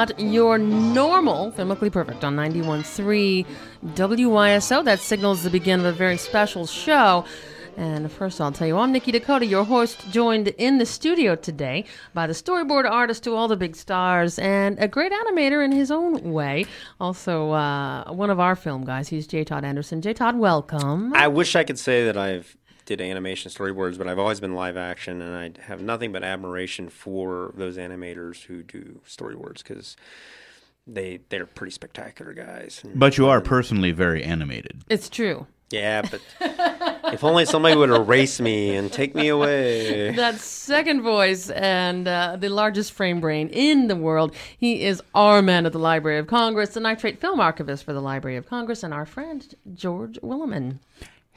Not your normal Filmically Perfect on 91.3 WYSO. That signals the beginning of a very special show. And first, I'll tell you, I'm Nikki Dakota, your host, joined in the studio today by the storyboard artist to all the big stars and a great animator in his own way. Also, uh, one of our film guys. He's J. Todd Anderson. J. Todd, welcome. I wish I could say that I've did animation storyboards, but I've always been live action, and I have nothing but admiration for those animators who do storyboards because they they're pretty spectacular guys. And- But you are personally very animated. It's true. yeah, but if only somebody would erase me and take me away. that second voice and uh, the largest frame brain in the world. He is our man at the Library of Congress, the nitrate film archivist for the Library of Congress, and our friend George Willeman.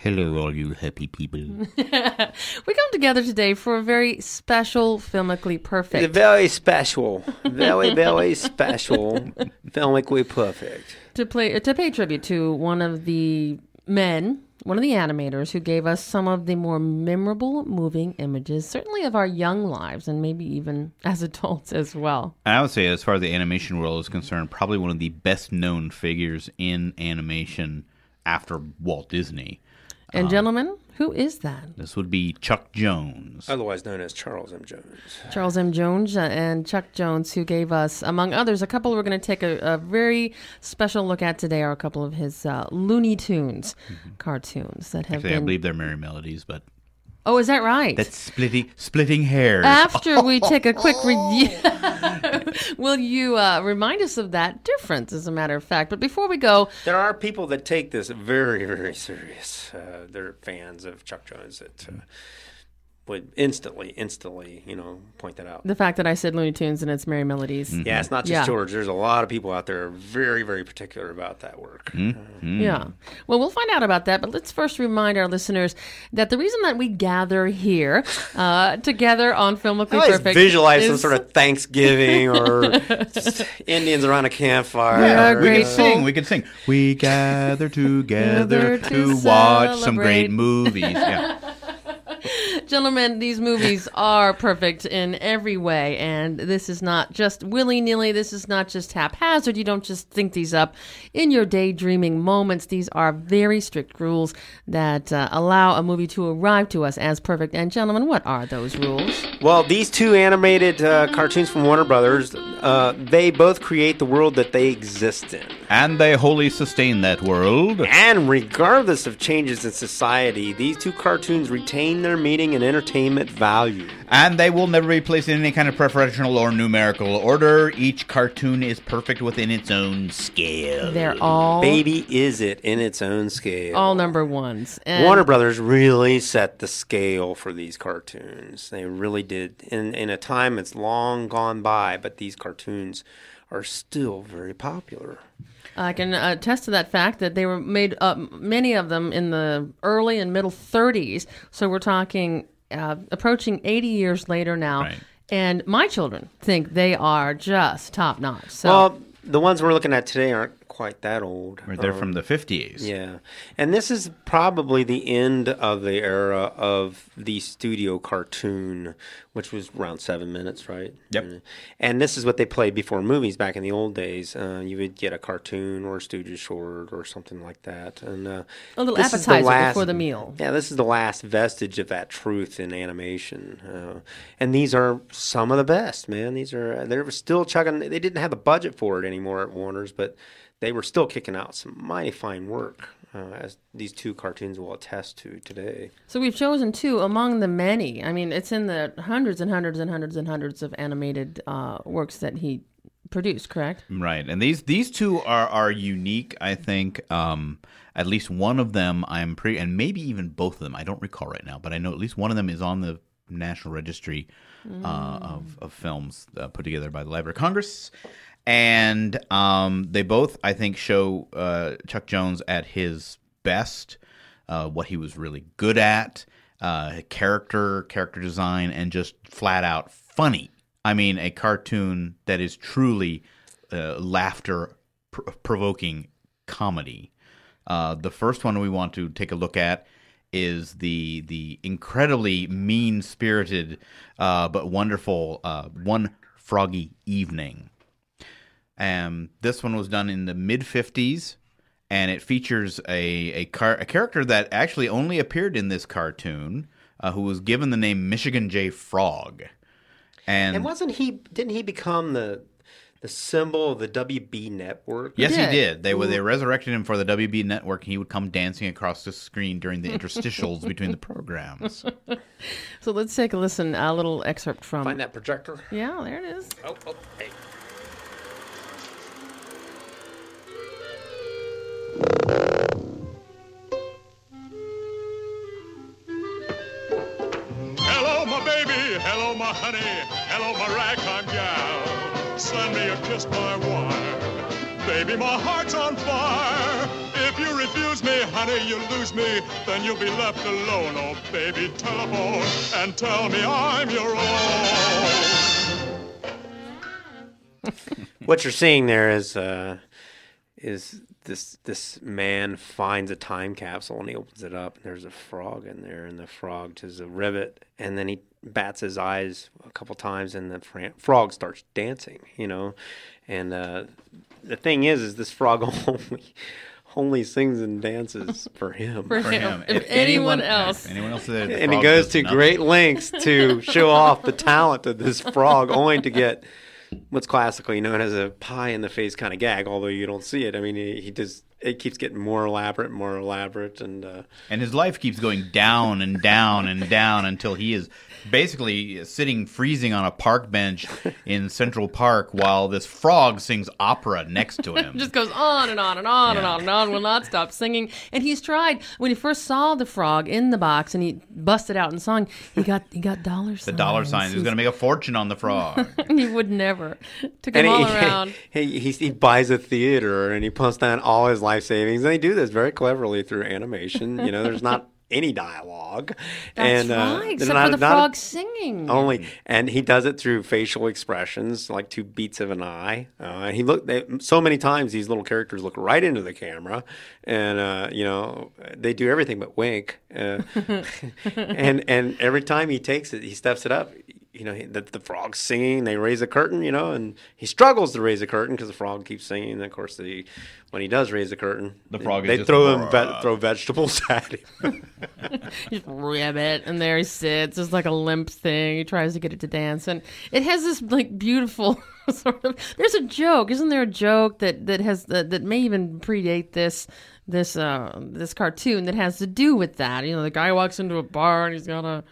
Hello, all you happy people. We come together today for a very special, filmically perfect Very special, very very special, filmically perfect. to play to pay tribute to one of the men, one of the animators who gave us some of the more memorable moving images, certainly of our young lives and maybe even as adults as well. I would say, as far as the animation world is concerned, probably one of the best known figures in animation after Walt Disney. And gentlemen, who is that? This would be Chuck Jones. Otherwise known as Charles M. Jones. Charles M. Jones uh, and Chuck Jones, who gave us, among others, a couple we're going to take a, a very special look at today are a couple of his uh, Looney Tunes cartoons that have Actually, I believe they're Merrie Melodies, but oh, is that right? that's splitting splitting hairs. After we take a quick review, will you uh, remind us of that difference, as a matter of fact? But before we go, There are people that take this very, very serious. Uh, they're fans of Chuck Jones that uh, would instantly, instantly, you know, point that out. the fact that I said Looney Tunes and it's Merrie Melodies. Yeah, it's not just Yeah. George. There's a lot of people out there very, very particular about that work. Yeah. Well, we'll find out about that, but let's first remind our listeners that the reason that we gather here uh, together on Filmically I always Perfect visualize some sort of Thanksgiving or Indians around a campfire. Yeah, or, we great. could uh, sing. We could sing. We gather Gather together to to watch some great movies. Yeah. Gentlemen, these movies are perfect in every way, and this is not just willy nilly. This is not just haphazard. You don't just think these up in your daydreaming moments. These are very strict rules that uh, allow a movie to arrive to us as perfect. And, gentlemen, what are those rules? Well, these two animated uh, cartoons from Warner Brothers, uh, they both create the world that they exist in. And they wholly sustain that world. And regardless of changes in society, these two cartoons retain their meaning and entertainment value. And they will never be placed in any kind of preferential or numerical order. Each cartoon is perfect within its own scale. They're all Baby, is it in its own scale? all number ones. And Warner Brothers really set the scale for these cartoons. They really did. In in a time that's long gone by, but these cartoons are still very popular. I can attest to that fact that they were made, uh, many of them in the early and middle 30s. So we're talking uh, approaching 80 years later now. Right. And my children think they are just top notch. So Well, the ones we're looking at today aren't quite that old. Right, They're Um, from the 50s. Yeah. And this is probably the end of the era of the studio cartoon, which was around seven minutes, right? Yep. Uh, And this is what they played before movies back in the old days. Uh, you would get a cartoon or a Stooges short or something like that. And uh, a little this is the appetizer last- before the meal. Yeah, this is the last vestige of that truth in animation, uh, and these are some of the best, man. These are they're still chugging. They didn't have the budget for it anymore at Warner's, but they were still kicking out some mighty fine work, uh, as these two cartoons will attest to today. So we've chosen two among the many. I mean, it's in the hundreds and hundreds and hundreds and hundreds of animated uh, works that he produced, correct? Right, and these these two are are unique. I think um, at least one of them I'm pretty, and maybe even both of them. I don't recall right now, but I know at least one of them is on the National Registry uh, of of films uh, put together by the Library of Congress. And um, they both, I think, show uh, Chuck Jones at his best, uh, what he was really good at, uh, character, character design, and just flat out funny. I mean, a cartoon that is truly uh, laughter pr- provoking comedy. Uh, the first one we want to take a look at is the the incredibly mean spirited uh, but wonderful one froggy evening. Um, this one was done in the mid '50s, and it features a a, car- a character that actually only appeared in this cartoon, uh, who was given the name Michigan J. Frog. And, And wasn't he? Didn't he become the the symbol of the WB network? yes, did. he did. They were they resurrected him for the WB network. And he would come dancing across the screen during the interstitials between the programs. So let's take a listen. A little excerpt from. Find that projector. Yeah, there it is. Oh, oh, hey. Hello, my baby. Hello, my honey. Hello, my ragtime gal. Send me a kiss by wire. Baby, my heart's on fire. If you refuse me, honey, you lose me. Then you'll be left alone. Oh, baby, telephone and tell me I'm your own. What you're seeing there is uh, is this this man finds a time capsule and he opens it up and there's a frog in there and the frog is a rivet and then he bats his eyes a couple times and the fra- frog starts dancing you know and uh, the thing is is this frog only only sings and dances for him For For him. him, If anyone else. if anyone else, did, and he goes to nothing. great lengths to show off the talent of this frog, only to get what's classically known as a pie in the face kind of gag. Although you don't see it, I mean, he, he just it keeps getting more elaborate, more elaborate, and uh, And his life keeps going down and down and down until he is basically sitting freezing on a park bench in Central Park while this frog sings opera next to him. just goes on and on and on and on and on, will not stop singing. And he's tried when he first saw the frog in the box and he busted out and sung. He got he got dollar signs. the dollar sign. He was going to make a fortune on the frog. he would never. Took and him all he, around. he, he he buys a theater and he puts down all his life savings, and they do this very cleverly through animation. You know, there's not any dialogue, That's and uh, right, except not- for the a- frog singing. Only, and he does it through facial expressions, like two beats of an eye. Uh, he looked they, so many times. These little characters look right into the camera, and uh, you know they do everything but wink. Uh, and and every time he takes it, he steps it up. You know, he- the, the frog's singing. They raise a curtain. You know, and he struggles to raise a curtain because the frog keeps singing. And of course, the when he does raise the curtain, The frog is they just throw him ve- throw vegetables at him. just rib it, and there he sits. It's like a limp thing. He tries to get it to dance, and it has this like beautiful sort of. There's a joke, isn't there? A joke that that has that, that may even predate this this uh this cartoon that has to do with that. You know, the guy walks into a bar and he's got a.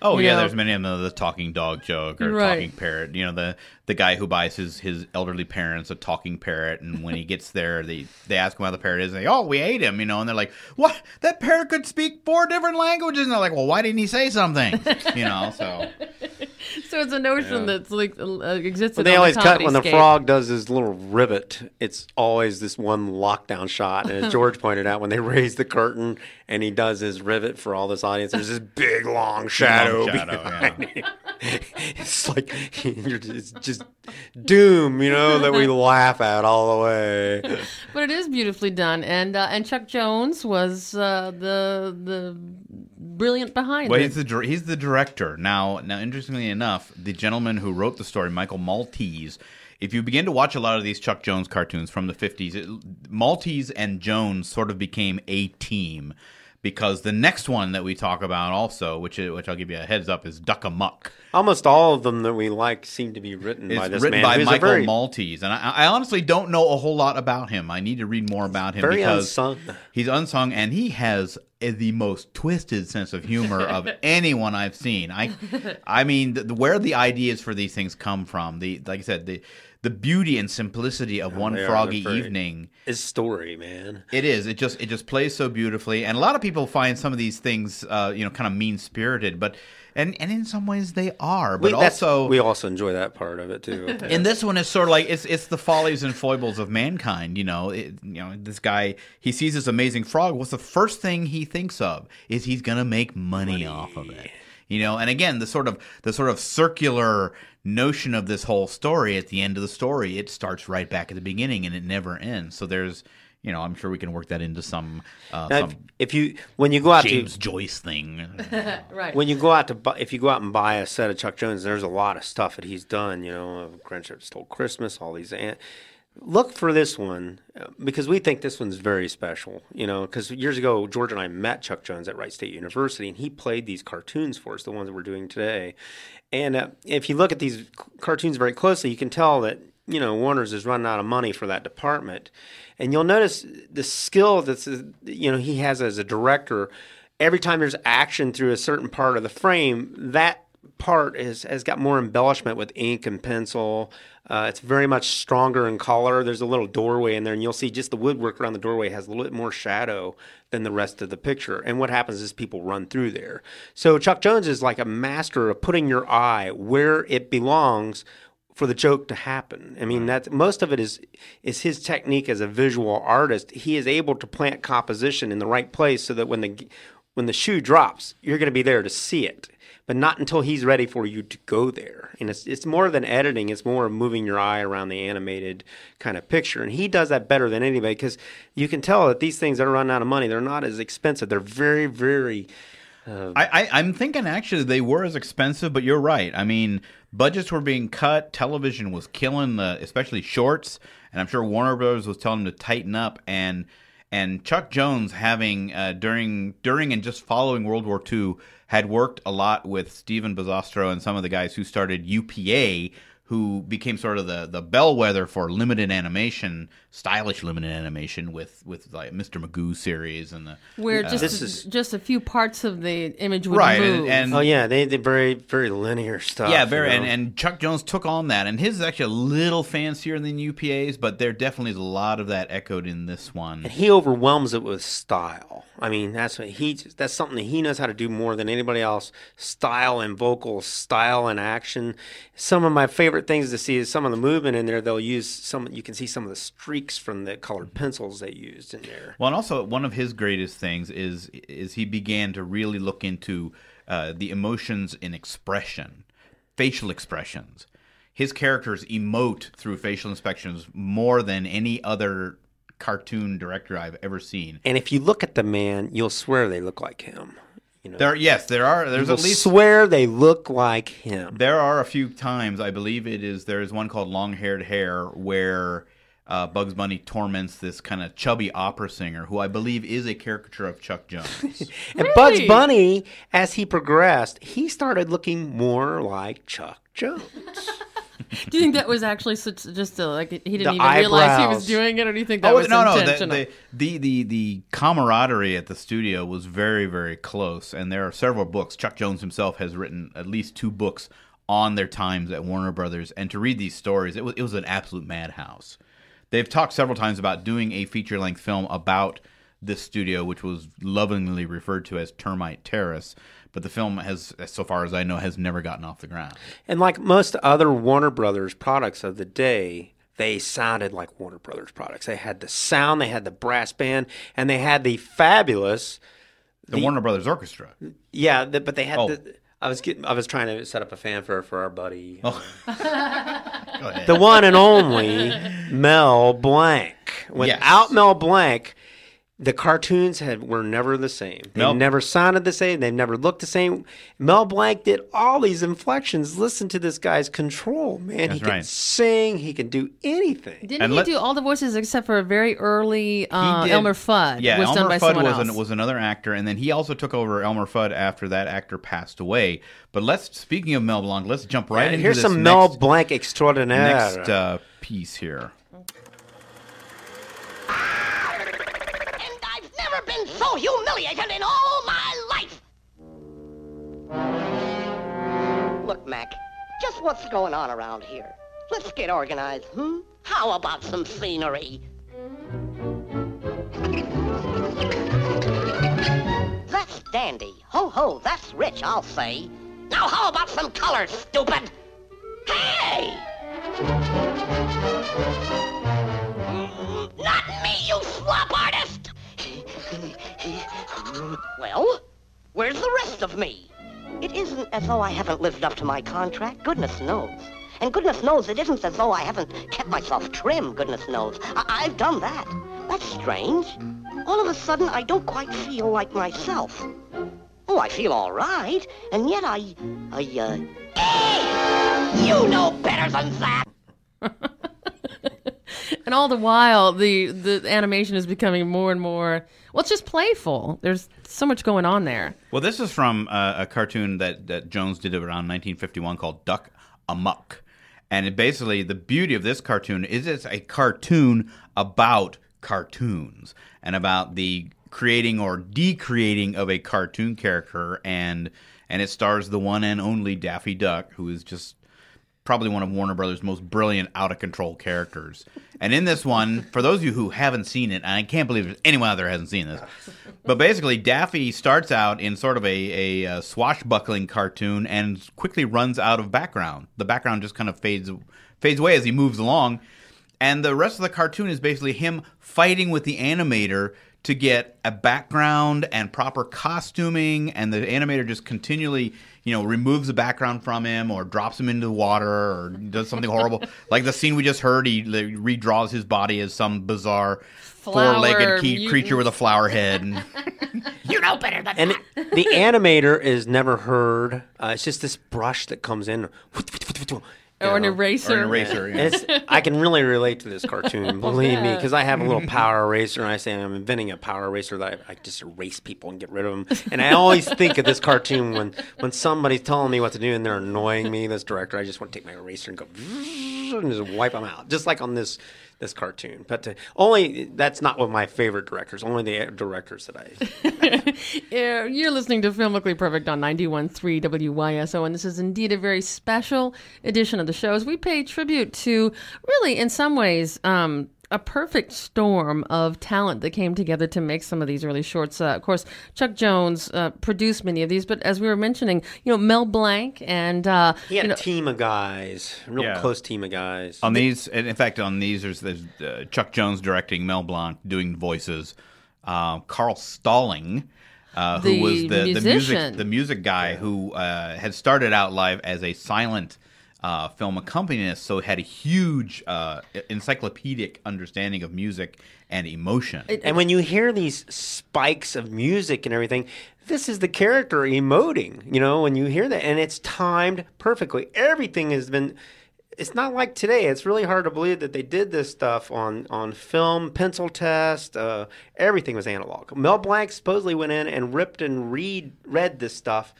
Oh yeah, know, there's many of them. The talking dog joke or Right. talking parrot. You know, the the guy who buys his his elderly parents a talking parrot, and when he gets there, they they ask him how the parrot is, and they oh we ate him, you know, and they're like, what? That parrot could speak four different languages, and they're like, well, why didn't he say something? You know, so So it's a notion that's like uh, exists. Well, they always cut when the frog does his little rivet. It's always this one lockdown shot, and as George pointed out, when they raise the curtain and he does his rivet for all this audience, there's this big long shadow. Long shadow, behind him. it's like you're just, it's just doom, you know, that we laugh at all the way. But it is beautifully done, and uh, and Chuck Jones was uh, the the brilliant behind Well, it. he's the he's the director now. Now, interestingly enough, the gentleman who wrote the story, Michael Maltese. If you begin to watch a lot of these Chuck Jones cartoons from the fifties, Maltese and Jones sort of became a team because the next one that we talk about also, which is, which I'll give you a heads up, is Duck Amuck. Almost all of them that we like seem to be written by this written man. by Michael very, Maltese, and I, I honestly don't know a whole lot about him. I need to read more about him very because unsung. he's unsung, and he has the most twisted sense of humor of anyone I've seen. I, I mean, the, the- where the ideas for these things come from. The like I said, the the beauty and simplicity of one they are. froggy evening. is story, man. It is. It just it just plays so beautifully, and a lot of people find some of these things, uh, you know, kind of mean spirited, but and and in some ways they are. But We, also, we also enjoy that part of it too. And this one, is sort of like it's it's the follies and foibles of mankind. You know, it, you know, this guy he sees this amazing frog. What's the first thing he thinks of is he's gonna make money, off of it. You know, and again, the sort of the sort of circular notion of this whole story at the end of the story, it starts right back at the beginning and it never ends. So there's, you know, I'm sure we can work that into some uh, Now, some if, if you when you go out James to Joyce thing. Right. when you go out to buy, if you go out and buy a set of Chuck Jones, there's a lot of stuff that he's done. You know, Grinch Stole Christmas, all these. An- Look for this one uh, because we think this one's very special. You know, because years ago George and I met Chuck Jones at Wright State University, and he played these cartoons for us, the ones that we're doing today. And uh, if you look at these cartoons very closely, you can tell that you know Warner's is running out of money for that department, and you'll notice the skill that's uh, you know he has as a director. Every time there's action through a certain part of the frame, that part is, has got more embellishment with ink and pencil. Uh, it's very much stronger in color. There's a little doorway in there, and you'll see just the woodwork around the doorway has a little bit more shadow than the rest of the picture. And what happens is people run through there. So Chuck Jones is like a master of putting your eye where it belongs for the joke to happen. I mean, that's most of it is is his technique as a visual artist. He is able to plant composition in the right place so that when the when the shoe drops, you're going to be there to see it, but not until he's ready for you to go there. And it's it's more than editing; it's more moving your eye around the animated kind of picture. And he does that better than anybody because you can tell that these things are running out of money, they're not as expensive. They're very, very I, I, I'm thinking actually they were as expensive, but you're right. I mean, budgets were being cut. Television was killing the, especially shorts, and I'm sure Warner Brothers was telling them to tighten up. And and Chuck Jones, having uh, during during and just following World War II, had worked a lot with Steven Bosustow and some of the guys who started UPA, who became sort of the the bellwether for limited animation, stylish limited animation with with like Mr. Magoo series and the Where just This a, is- just a few parts of the image would right move. and, and oh yeah, they they very very linear stuff. Yeah, you very. know? And, and Chuck Jones took on that, and his is actually a little fancier than UPA's, but there definitely is a lot of that echoed in this one. And he overwhelms it with style. I mean, that's what he that's something that he knows how to do more than anybody else. Style and vocals, style and action. Some of my favorite things to see is some of the movement in there. They'll use some. You can see some of the streaks from the colored pencils they used in there. Well, and also one of his greatest things is is he began to really look into uh, the emotions in expression, facial expressions. His characters emote through facial expressions more than any other cartoon director I've ever seen. And if you look at the man, you'll swear they look like him. You know, There, yes, there are. There's you'll at least swear they look like him. There are a few times, I believe it is, there is one called Long Haired Hare where uh, Bugs Bunny torments this kind of chubby opera singer who I believe is a caricature of Chuck Jones. And Bugs Bunny, as he progressed, he started looking more like Chuck Jones. do you think that was actually such just a, like he didn't The even realize he was doing it, or do you think oh, that oh, was no, no. The, the, the, the, the camaraderie at the studio was very, very close. And there are several books. Chuck Jones himself has written at least two books on their times at Warner Brothers. And to read these stories, it was, it was an absolute madhouse. They've talked several times about doing a feature length film about this studio, which was lovingly referred to as Termite Terrace. But the film has, so far as I know, has never gotten off the ground. And like most other Warner Brothers products of the day, they sounded like Warner Brothers products. They had the sound, they had the brass band, and they had the fabulous, The, Warner Brothers Orchestra. yeah. The, but they had Oh. the. I was getting. I was trying to set up a fanfare for our buddy, oh. um, Go ahead. the one and only Mel Blanc. Without Yes. Mel Blanc, the cartoons had were never the same. They Mel- never sounded the same. They never looked the same. Mel Blanc did all these inflections. Listen to this guy's control, man. he That's can sing. He can do anything. Didn't And he let- do all the voices except for a very early uh, did- Elmer Fudd? Yeah, was Elmer done by Fudd someone was, else. an, was another actor, and then he also took over Elmer Fudd after that actor passed away. But let's speaking of Mel Blanc, let's jump right into Here's this some next, Mel Blanc extraordinaire. next uh, piece here. And I've never been humiliated in all my life. Look, Mac, just what's going on around here? Let's get organized, hmm? How about some scenery? That's dandy. Ho ho, that's rich, I'll say. Now how about some color, stupid? Hey! Not me, you slop artist! well, where's the rest of me? It isn't as though I haven't lived up to my contract, goodness knows. And goodness knows it isn't as though I haven't kept myself trim, goodness knows. I- I've done that. That's strange. All of a sudden, I don't quite feel like myself. Oh, I feel all right, and yet I, I, uh... Hey! You know better than that! And all the while, the the animation is becoming more and more. Well, it's just playful. There's so much going on there. Well, this is from uh, a cartoon that, that Jones did around 1951 called Duck Amuck. And it basically, the beauty of this cartoon is it's a cartoon about cartoons and about the creating or decreating of a cartoon character. And, and it stars the one and only Daffy Duck, who is just probably one of Warner Brothers' most brilliant, out of control characters. And in this one, for those of you who haven't seen it, and I can't believe anyone out there hasn't seen this, but basically, Daffy starts out in sort of a, a, uh swashbuckling cartoon and quickly runs out of background. The background just kind of fades fades away as he moves along, and the rest of the cartoon is basically him fighting with the animator to get a background and proper costuming, and the animator just continually, you know, removes the background from him or drops him into the water or does something horrible. like the scene we just heard, he like, redraws his body as some bizarre Flower four-legged key, creature with a flower head. And You know better than And it- the animator is never heard. Uh, it's just this brush that comes in. Or an eraser. or an eraser. Yeah. it's, I can really relate to this cartoon, believe me, because I have a little power eraser, and I say I'm inventing a power eraser that I, I just erase people and get rid of them. And I always think of this cartoon when when somebody's telling me what to do and they're annoying me. This director, I just want to take my eraser and go and just wipe them out, just like on this this cartoon. But uh, only that's not one of my favorite directors. Only the directors that I Yeah, You're listening to Filmically Perfect on 91.3 WYSO, and this is indeed a very special edition of the show as we pay tribute to, really, in some ways, um, a perfect storm of talent that came together to make some of these early shorts. Uh, of course, Chuck Jones uh, produced many of these, but as we were mentioning, you know, Mel Blanc and uh, he had you know, a team of guys, a real Yeah. close team of guys. On these, and in fact, on these, there's, there's uh, Chuck Jones directing, Mel Blanc doing voices, uh, Carl Stalling, uh, who The was the, the music the music guy who uh, had started out live as a silent uh, film accompanist, so had a huge uh, encyclopedic understanding of music and emotion. And when you hear these spikes of music and everything, this is the character emoting, you know, when you hear that. And it's timed perfectly. Everything has been. It's not like today. It's really hard to believe that they did this stuff on, on film, pencil test. Uh, everything was analog. Mel Blanc supposedly went in and ripped and read read this stuff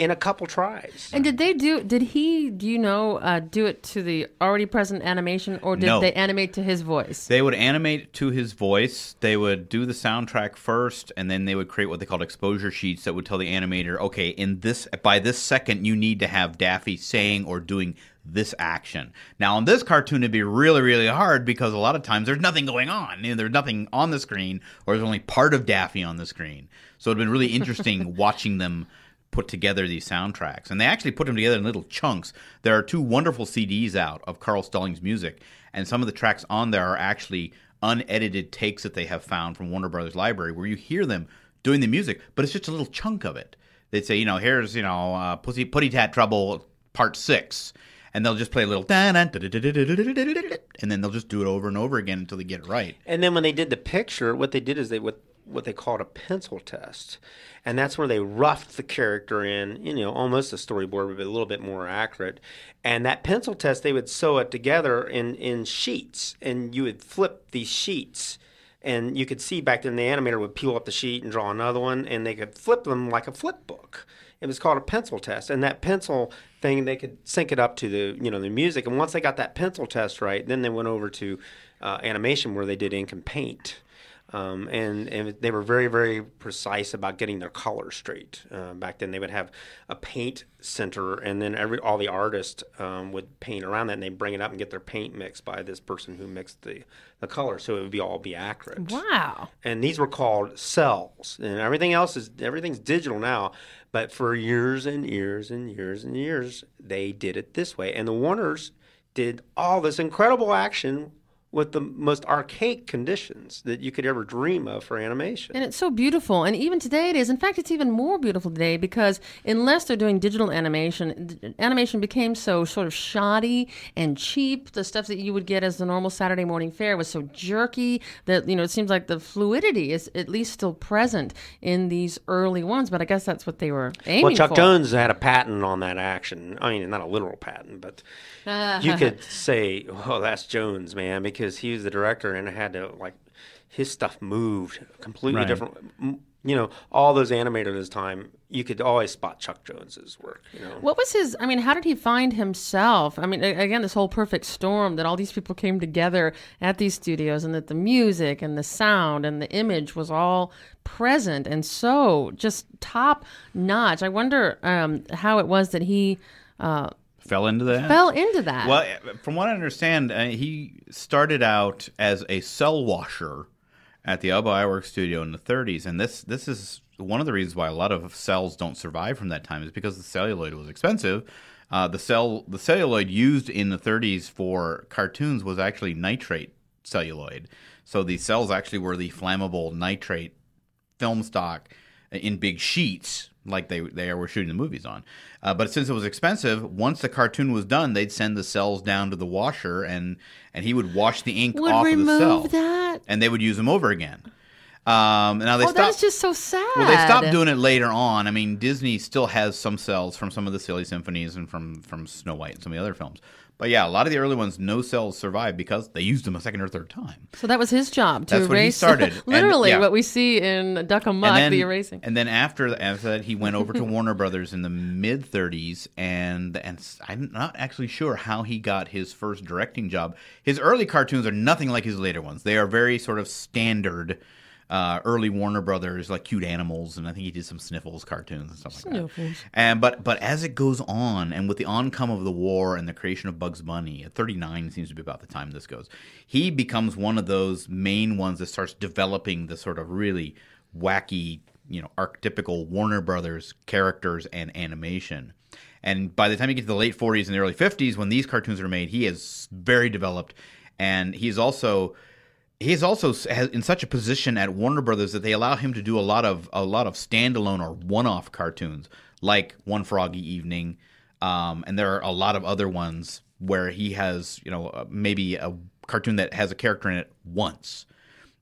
in a couple tries. And did they do? Did he? Do you know? Uh, do it to the already present animation, or did No. they animate to his voice? They would animate to his voice. They would do the soundtrack first, and then they would create what they called exposure sheets that would tell the animator, okay, in this by this second, you need to have Daffy saying or doing this action. Now, on this cartoon, it'd be really, really hard because a lot of times there's nothing going on. You know, there's nothing on the screen, or there's only part of Daffy on the screen. So it'd been really interesting watching them put together these soundtracks. And they actually put them together in little chunks. There are two wonderful CDs out of Carl Stallings' music, and some of the tracks on there are actually unedited takes that they have found from Warner Brothers Library where you hear them doing the music, but it's just a little chunk of it. They'd say, you know, here's, you know, uh, Pussy Puddy Tat Trouble Part 6. And they'll just play a little and then they'll just do it over and over again until they get it right. And then when they did the picture, what they did is they what what they called a pencil test, and that's where they roughed the character in, you know, almost a storyboard, but a little bit more accurate. And that pencil test, they would sew it together in in sheets, and you would flip these sheets. And you could see back then the animator would peel up the sheet and draw another one, and they could flip them like a flip book. It was called a pencil test, and that pencil thing they could sync it up to the you know the music. And once they got that pencil test right, then they went over to uh, animation where they did ink and paint. Um, and, and they were very, very precise about getting their color straight. Uh, back then, they would have a paint center, and then every all the artists um, would paint around that, and they'd bring it up and get their paint mixed by this person who mixed the, the color, so it would be all be accurate Wow. and these were called cels and everything else is everything's digital now but for years and years and years and years they did it this way and the warners did all this incredible action with the most archaic conditions that you could ever dream of for animation And it's so beautiful. And even today it is. In fact, it's even more beautiful today because unless they're doing digital animation, animation became so sort of shoddy and cheap. The stuff that you would get as the normal Saturday morning fare was so jerky that, you know, it seems like the fluidity is at least still present in these early ones. But I guess that's what they were aiming for. well chuck for. jones had a patent on that action i mean not a literal patent but you could say oh that's jones man because he was the director and it had to like his stuff moved completely Right. different you know all those animators at his time you could always spot chuck jones's work you know What was his? I mean, how did he find himself? I mean, again, this whole perfect storm that all these people came together at these studios, and that the music and the sound and the image was all present and so just top notch. I wonder um, how it was that he uh, Fell into that. fell into that. Well, from what I understand, uh, he started out as a cel washer at the Alba Iwerks studio in the 30s, and this this is one of the reasons why a lot of cels don't survive from that time is because the celluloid was expensive. Uh, the cel the celluloid used in the 30s for cartoons was actually nitrate celluloid, so the cels actually were the flammable nitrate film stock in big sheets like they they were shooting the movies on. Uh, but since it was expensive, once the cartoon was done, they'd send the cels down to the washer, and and he would wash the ink would off of the cel, that. and they would use them over again. Um, now they Oh, stopped. that's just so sad. Well, they stopped doing it later on. I mean, Disney still has some cels from some of the Silly Symphonies and from from Snow White and some of the other films. But yeah, a lot of the early ones, no cels survived because they used them a second or third time. So that was his job to That's what he erase started. And- literally yeah. what we see in Duck Amuck, the erasing. And then after, after that, he went over to Warner Brothers in the mid 30s, and and I'm not actually sure how he got his first directing job. His early cartoons are nothing like his later ones. They are very sort of standard. Uh, early Warner Brothers, like cute animals, and I think he did some Sniffles cartoons and stuff like that. Sniffles. And but but as it goes on, and with the oncome of the war and the creation of Bugs Bunny, at 39 seems to be about the time this goes. He becomes one of those main ones that starts developing the sort of really wacky, you know, archetypical Warner Brothers characters and animation. And by the time you get to the late 40s and the early 50s, when these cartoons are made, he is very developed, and he's also he's also in such a position at Warner Brothers that they allow him to do a lot of a lot of standalone or one-off cartoons, like One Froggy Evening, um, and there are a lot of other ones where he has you know uh, maybe a cartoon that has a character in it once,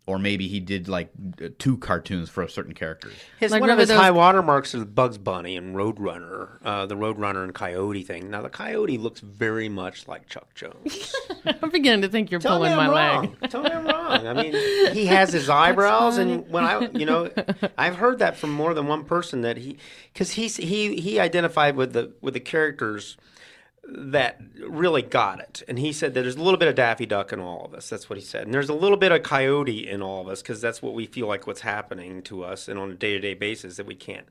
or maybe he did like uh, two cartoons for a certain character. His Like, one of his those- high watermarks is Bugs Bunny and Roadrunner, uh, the Roadrunner and Coyote thing. Now the Coyote looks very much like Chuck Jones. I'm beginning to think you're Tell me pulling I'm my wrong. leg. Tell me I'm wrong. I mean, he has his eyebrows, and when I, you know, I've heard that from more than one person that he, because he's he he identified with the with the characters that really got it, and he said that there's a little bit of Daffy Duck in all of us. That's what he said, and there's a little bit of Coyote in all of us because that's what we feel like what's happening to us, and on a day to day basis that we can't,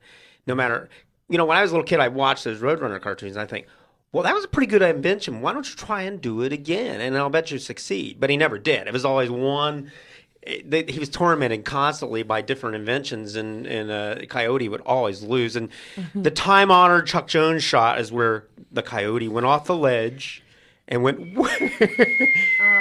no matter, you know, when I was a little kid, I watched those Roadrunner cartoons, and I think. Well, that was a pretty good invention. Why don't you try and do it again? And I'll bet you succeed. But he never did. It was always one. it- they- he was tormented constantly by different inventions, and and uh, Coyote would always lose. And the time honored Chuck Jones shot is where the Coyote went off the ledge and went,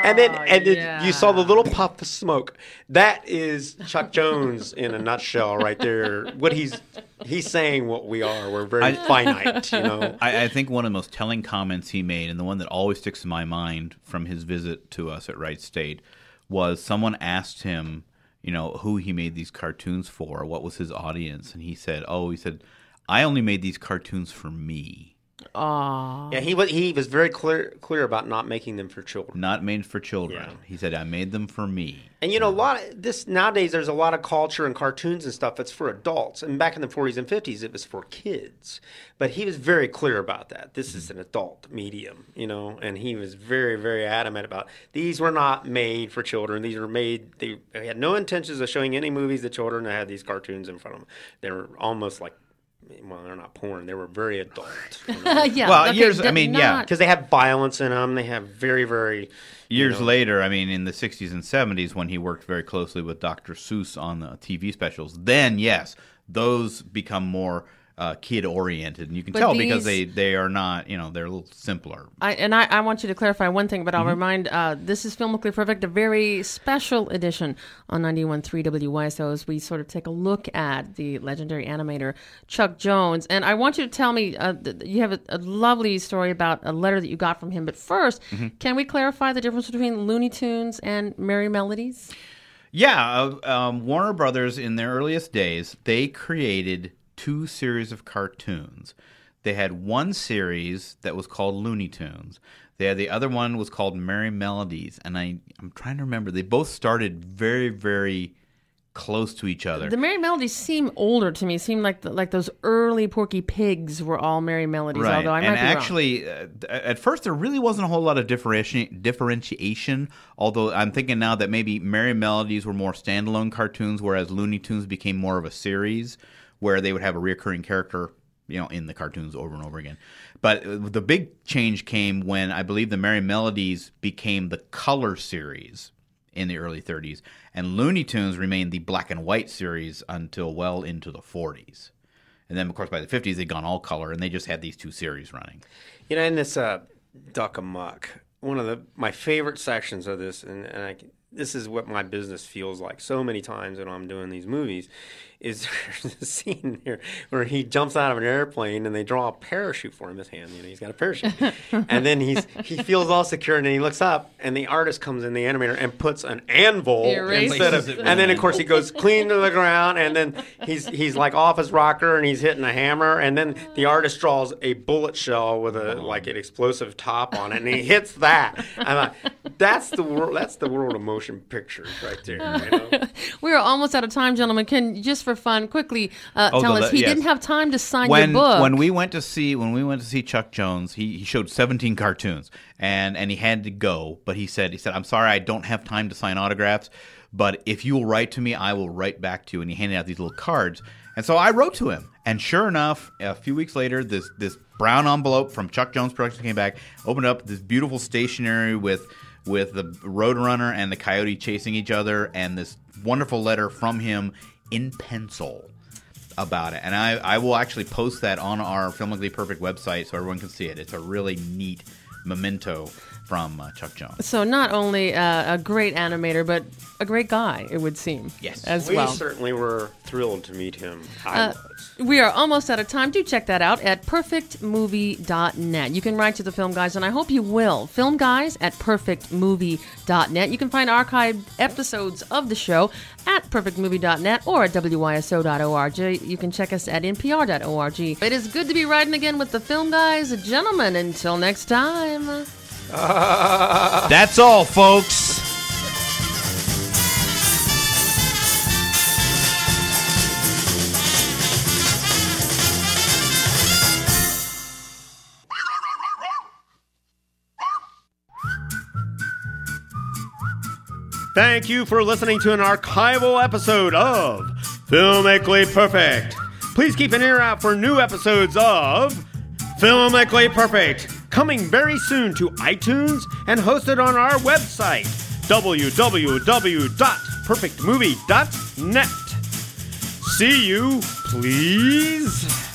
and then oh, and then you saw the little puff of smoke. That is Chuck Jones in a nutshell, right there. What he's he's saying, what we are. We're very finite, you know. I, I think one of the most telling comments he made, and the one that always sticks in my mind from his visit to us at Wright State, was someone asked him, you know, who he made these cartoons for, what was his audience, and he said, "Oh, he said, I only made these cartoons for me." Aw. Yeah, he was he was very clear clear about not making them for children. Not made for children. Yeah. He said, "I made them for me." And you know, a lot of this nowadays, there's a lot of culture and cartoons and stuff that's for adults. And back in the 40s and 50s, it was for kids. But he was very clear about that. This is mm-hmm. an adult medium, you know, and he was very, very adamant about these were not made for children. These were made, they, they had no intentions of showing any movies to children that had these cartoons in front of them. They were almost like, well, they're not porn. They were very adult. You know? yeah. Well, okay, years- I did mean, yeah, because they have violence in them. They have very, very you Years know- later, I mean, in the 60s and 70s, when he worked very closely with Dr. Seuss on the TV specials, then yes, those become more uh, kid oriented, and you can But tell because they they are not, you know, they're a little simpler. I, and I, I want you to clarify one thing, but Mm-hmm. I'll remind uh, this is Filmically Perfect, a very special edition on 91.3 WYSO as we sort of take a look at the legendary animator Chuck Jones. And I want you to tell me, uh, th- you have a, a lovely story about a letter that you got from him. But 1st Mm-hmm. can we clarify the difference between Looney Tunes and Merrie Melodies? Yeah, uh, um, Warner Brothers in their earliest days, they created two series of cartoons. They had one series that was called Looney Tunes. They had the other one was called Merrie Melodies, and I I'm trying to remember. They both started very very close to each other. The Merrie Melodies seem older to me. Seem like the, like those early Porky Pigs were all Merrie Melodies. Right. Although I might and be wrong. actually, uh, at first, there really wasn't a whole lot of differenti- differentiation. Although I'm thinking now that maybe Merrie Melodies were more standalone cartoons, whereas Looney Tunes became more of a series where they would have a reoccurring character, you know, in the cartoons over and over again. But the big change came when I believe the Merrie Melodies became the color series in the early 30s, and Looney Tunes remained the black and white series until well into the 40s. And then, of course, by the 50s, they'd gone all color, and they just had these two series running. You know, in this uh, Duck Amuck, one of the my favorite sections of this, and, and I, this is what my business feels like so many times when I'm doing these movies, is there's a scene here where he jumps out of an airplane and they draw a parachute for him. in His hand, you know, he's got a parachute, and then he's he feels all secure, and then he looks up, and the artist comes in, the animator, and puts an anvil instead of, it and then of course he goes clean to the ground, and then he's he's like off his rocker, and he's hitting a hammer, and then the artist draws a bullet shell with a oh. like an explosive top on it, and he hits that. I'm like, that's the world. That's the world of motion pictures right there. You know? We are almost out of time, gentlemen. Can just for fun, quickly uh, Oh, tell the us he yes. didn't have time to sign when your book. when we went to see when we went to see Chuck Jones, he, he showed 17 cartoons and and he had to go, but he said he said I'm sorry I don't have time to sign autographs, but if you will write to me, I will write back to you. And he handed out these little cards, and so I wrote to him, and sure enough, a few weeks later, this this brown envelope from Chuck Jones Productions came back, opened up this beautiful stationery with with the Roadrunner and the Coyote chasing each other, and this wonderful letter from him in pencil about it. And I, I will actually post that on our Filmically Perfect website so everyone can see it. It's a really neat memento from uh, Chuck Jones. so not only uh, a great animator, but a great guy. It would seem. Yes. as we well. certainly were thrilled to meet him. I was. We are almost out of time. Do check that out at perfectmovie.net. You can write to the Film Guys, and I hope you will. Film Guys at perfectmovie.net. You can find archived episodes of the show at perfectmovie.net or at wyso.org. You can check us at npr.org. It is good to be riding again with the Film Guys. Gentlemen, until next time. That's all, folks. Thank you for listening to an archival episode of Filmically Perfect. Please keep an ear out for new episodes of Filmically Perfect, coming very soon to iTunes and hosted on our website, www.perfectmovie.net. See you, please.